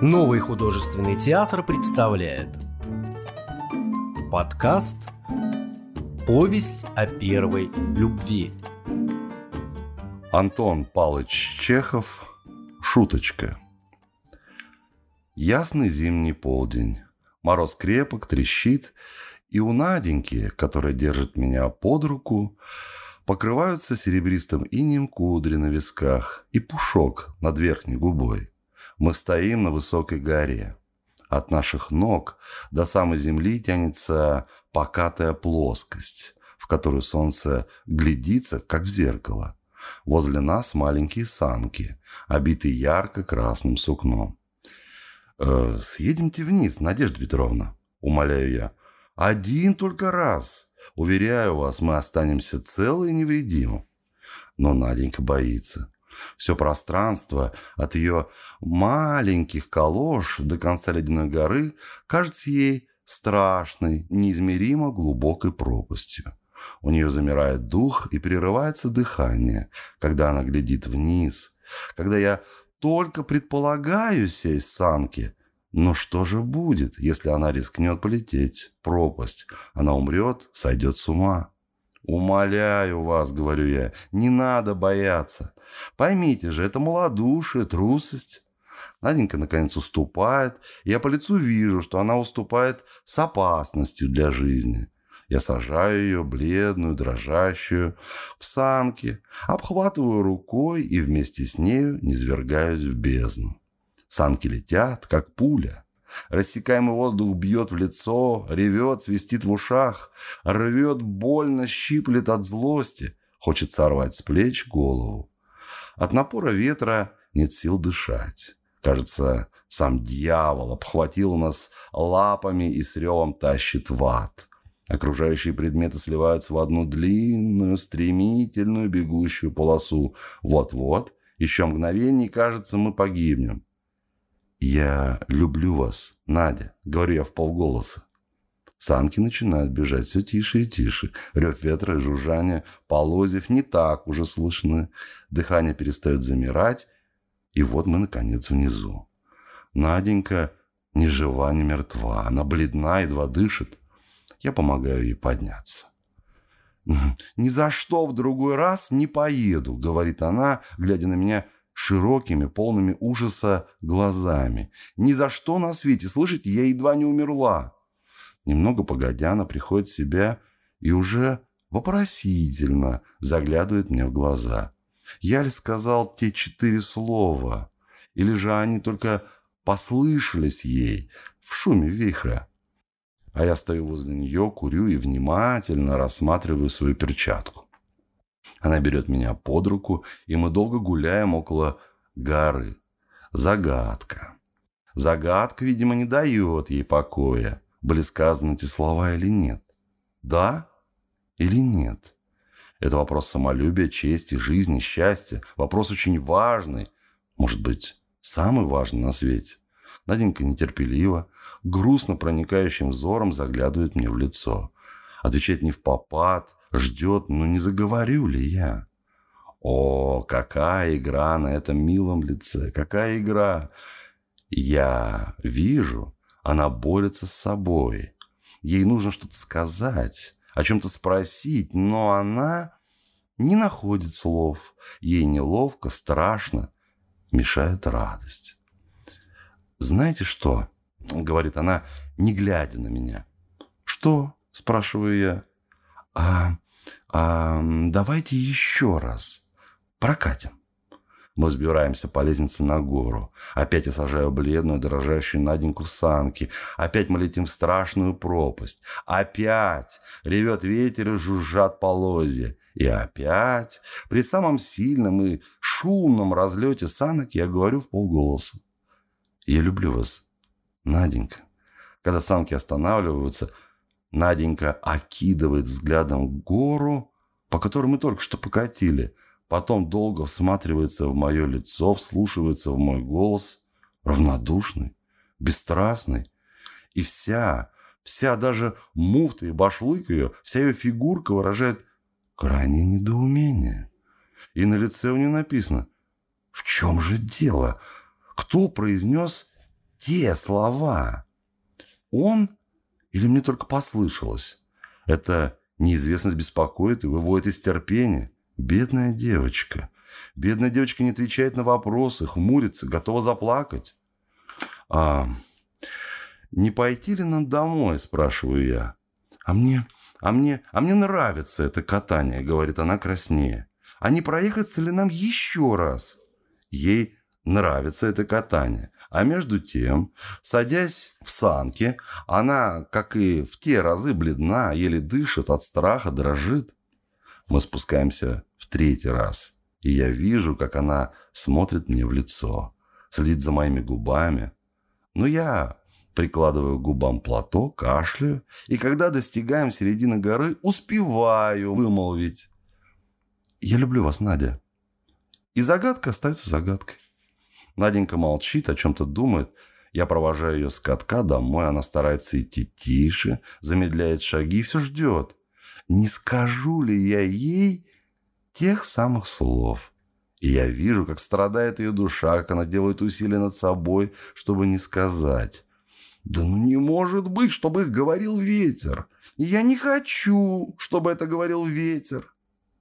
Новый художественный театр представляет Подкаст «Повесть о первой любви» Антон Палыч Чехов «Шуточка» Ясный зимний полдень. Мороз крепок, трещит, и у Наденьки, которая держит меня под руку, покрываются серебристым инем кудри на висках и пушок над верхней губой. Мы стоим на высокой горе. От наших ног до самой земли тянется покатая плоскость, в которую солнце глядится, как в зеркало. Возле нас маленькие санки, обитые ярко-красным сукном. «Э, «Съедемте вниз, Надежда Петровна», — умоляю я. «Один только раз. Уверяю вас, мы останемся целы и невредимы». Но Наденька боится. Все пространство от ее маленьких колош до конца ледяной горы кажется ей страшной, неизмеримо глубокой пропастью. У нее замирает дух и прерывается дыхание, когда она глядит вниз, когда я только предполагаю сесть санки. Но что же будет, если она рискнет полететь пропасть? Она умрет, сойдет с ума. «Умоляю вас, — говорю я, — не надо бояться. Поймите же, это малодушие, трусость». Наденька, наконец, уступает. Я по лицу вижу, что она уступает с опасностью для жизни. Я сажаю ее, бледную, дрожащую, в санки, обхватываю рукой и вместе с нею низвергаюсь в бездну. Санки летят, как пуля. Рассекаемый воздух бьет в лицо, ревет, свистит в ушах, рвет больно, щиплет от злости, хочет сорвать с плеч голову. От напора ветра нет сил дышать. Кажется, сам дьявол обхватил нас лапами и с ревом тащит в ад. Окружающие предметы сливаются в одну длинную, стремительную бегущую полосу. Вот-вот, еще мгновение, кажется, мы погибнем. «Я люблю вас, Надя», — говорю я в полголоса. Санки начинают бежать все тише и тише. Рев ветра и жужжание полозьев не так уже слышны. Дыхание перестает замирать. И вот мы, наконец, внизу. Наденька ни жива, ни мертва. Она бледна, едва дышит. Я помогаю ей подняться. «Ни за что в другой раз не поеду», — говорит она, глядя на меня широкими, полными ужаса глазами. «Ни за что на свете! Слышите, я едва не умерла!» Немного погодя, она приходит в себя и уже вопросительно заглядывает мне в глаза. Я ли сказал те четыре слова? Или же они только послышались ей в шуме вихря? А я стою возле нее, курю и внимательно рассматриваю свою перчатку. Она берет меня под руку, и мы долго гуляем около горы. Загадка. Загадка, видимо, не дает ей покоя. Были сказаны эти слова или нет? Да или нет? Это вопрос самолюбия, чести, жизни, счастья. Вопрос очень важный. Может быть, самый важный на свете. Наденька нетерпеливо, грустно проникающим взором заглядывает мне в лицо. Отвечает не в попад, ждет, но не заговорю ли я? О, какая игра на этом милом лице, какая игра! Я вижу, она борется с собой. Ей нужно что-то сказать, о чем-то спросить, но она не находит слов. Ей неловко, страшно, мешает радость. «Знаете что?» — говорит она, не глядя на меня. «Что?» — спрашиваю я. «А, а давайте еще раз прокатим». Мы взбираемся по лестнице на гору. Опять я сажаю бледную, дрожащую Наденьку в санки. Опять мы летим в страшную пропасть. Опять ревет ветер и жужжат полозья. И опять, при самом сильном и шумном разлете санок, я говорю в полголоса. Я люблю вас, Наденька. Когда санки останавливаются, Наденька окидывает взглядом гору, по которой мы только что покатили. Потом долго всматривается в мое лицо, вслушивается в мой голос. Равнодушный, бесстрастный. И вся, вся даже муфта и башлык ее, вся ее фигурка выражает крайнее недоумение. И на лице у нее написано «В чем же дело? Кто произнес те слова. Он или мне только послышалось? Это неизвестность беспокоит и выводит из терпения. Бедная девочка. Бедная девочка не отвечает на вопросы, хмурится, готова заплакать. А не пойти ли нам домой, спрашиваю я. А мне, а мне, а мне нравится это катание, говорит она краснее. А не проехаться ли нам еще раз? Ей нравится это катание. А между тем, садясь в санки, она, как и в те разы, бледна, еле дышит от страха, дрожит. Мы спускаемся в третий раз, и я вижу, как она смотрит мне в лицо, следит за моими губами. Но я прикладываю к губам платок, кашляю, и когда достигаем середины горы, успеваю вымолвить. «Я люблю вас, Надя». И загадка остается загадкой. Наденька молчит, о чем-то думает. Я провожаю ее с катка домой. Она старается идти тише, замедляет шаги и все ждет. Не скажу ли я ей тех самых слов? И я вижу, как страдает ее душа, как она делает усилия над собой, чтобы не сказать. Да ну не может быть, чтобы их говорил ветер. Я не хочу, чтобы это говорил ветер.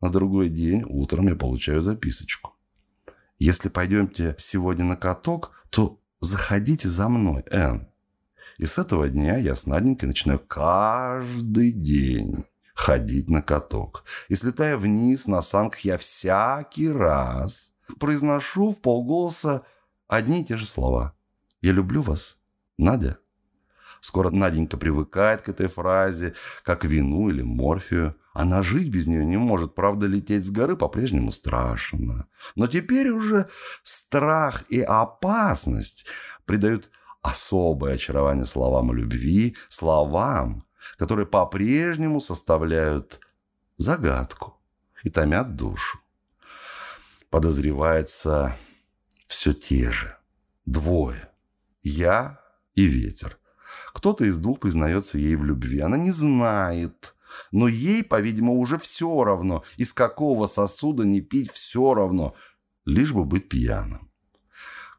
На другой день утром я получаю записочку. Если пойдемте сегодня на каток, то заходите за мной, Энн. И с этого дня я с Наденькой начинаю каждый день ходить на каток. И слетая вниз на санках, я всякий раз произношу в полголоса одни и те же слова. «Я люблю вас, Надя». Скоро Наденька привыкает к этой фразе, как вину или морфию. Она жить без нее не может. Правда, лететь с горы по-прежнему страшно. Но теперь уже страх и опасность придают особое очарование словам любви, словам, которые по-прежнему составляют загадку и томят душу. Подозревается все те же. Двое. Я и ветер. Кто-то из двух признается ей в любви. Она не знает. Но ей, по-видимому, уже все равно. Из какого сосуда не пить все равно. Лишь бы быть пьяным.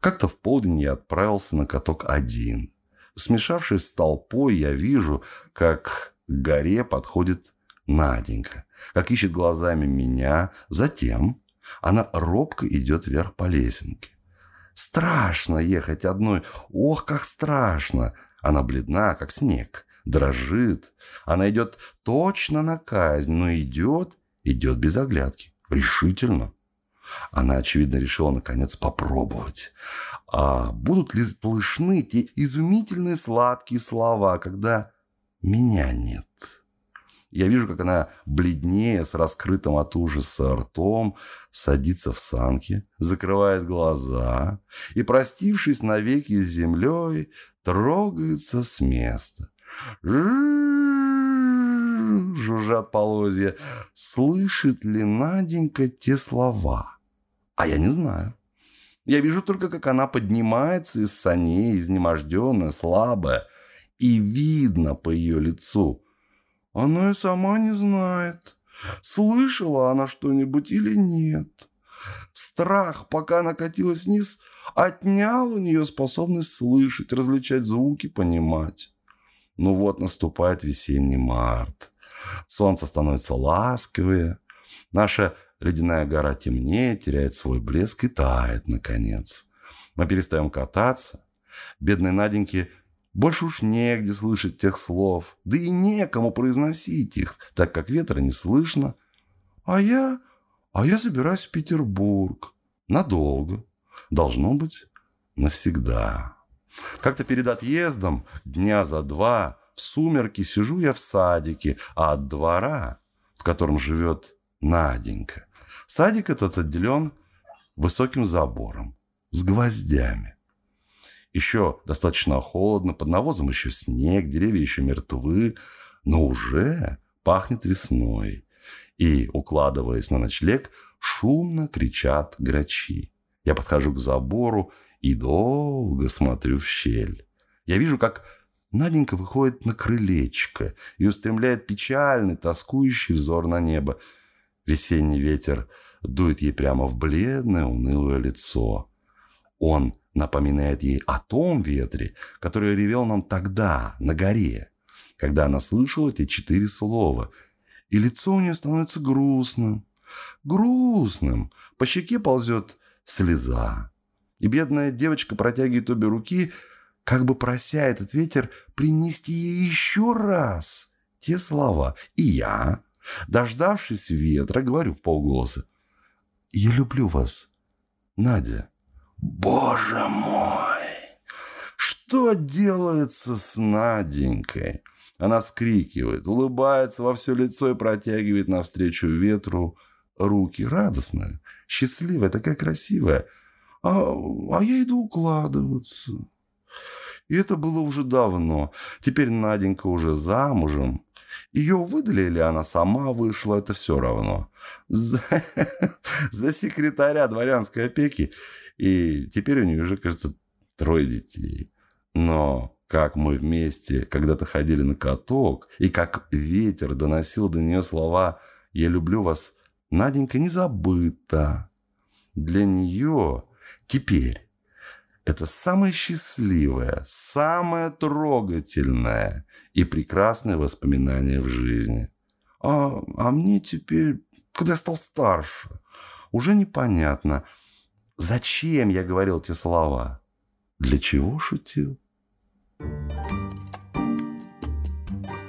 Как-то в полдень я отправился на каток один. Смешавшись с толпой, я вижу, как к горе подходит Наденька. Как ищет глазами меня. Затем она робко идет вверх по лесенке. Страшно ехать одной. Ох, как страшно! Она бледна, как снег, дрожит. Она идет точно на казнь, но идет, идет без оглядки, решительно. Она, очевидно, решила, наконец, попробовать. А будут ли слышны те изумительные сладкие слова, когда меня нет? Я вижу, как она бледнее, с раскрытым от ужаса ртом, садится в санки, закрывает глаза и, простившись навеки с землей, трогается с места. Жужжат полозья. Слышит ли Наденька те слова? А я не знаю. Я вижу только, как она поднимается из саней, изнеможденная, слабая. И видно по ее лицу. Она и сама не знает, слышала она что-нибудь или нет. Страх, пока она катилась вниз, отнял у нее способность слышать, различать звуки, понимать. Ну вот наступает весенний март. Солнце становится ласковее. Наша ледяная гора темнеет, теряет свой блеск и тает, наконец. Мы перестаем кататься. Бедной Наденьке больше уж негде слышать тех слов, да и некому произносить их, так как ветра не слышно. А я... а я собираюсь в Петербург. Надолго. Должно быть, навсегда. Как-то перед отъездом, дня за два, в сумерки сижу я в садике, а от двора, в котором живет Наденька. Садик этот отделен высоким забором с гвоздями. Еще достаточно холодно, под навозом еще снег, деревья еще мертвы, но уже пахнет весной. И, укладываясь на ночлег, шумно кричат грачи. Я подхожу к забору и долго смотрю в щель. Я вижу, как Наденька выходит на крылечко и устремляет печальный, тоскующий взор на небо. Весенний ветер дует ей прямо в бледное, унылое лицо. Он напоминает ей о том ветре, который ревел нам тогда, на горе, когда она слышала эти четыре слова. И лицо у нее становится грустным. Грустным. По щеке ползет слеза. И бедная девочка протягивает обе руки, как бы прося этот ветер принести ей еще раз те слова. И я, дождавшись ветра, говорю в полголоса. «Я люблю вас, Надя». Боже мой! Что делается с Наденькой? Она вскрикивает, улыбается во все лицо и протягивает навстречу ветру руки. Радостная, счастливая, такая красивая. А, а я иду укладываться. И это было уже давно. Теперь Наденька уже замужем. Ее выдали или она сама вышла, это все равно. За, за секретаря дворянской опеки и теперь у нее уже, кажется, трое детей. Но как мы вместе когда-то ходили на каток, и как ветер доносил до нее слова «Я люблю вас», Наденька не забыта. Для нее теперь это самое счастливое, самое трогательное и прекрасное воспоминание в жизни. А, а мне теперь, когда я стал старше, уже непонятно – Зачем я говорил те слова? Для чего шутил?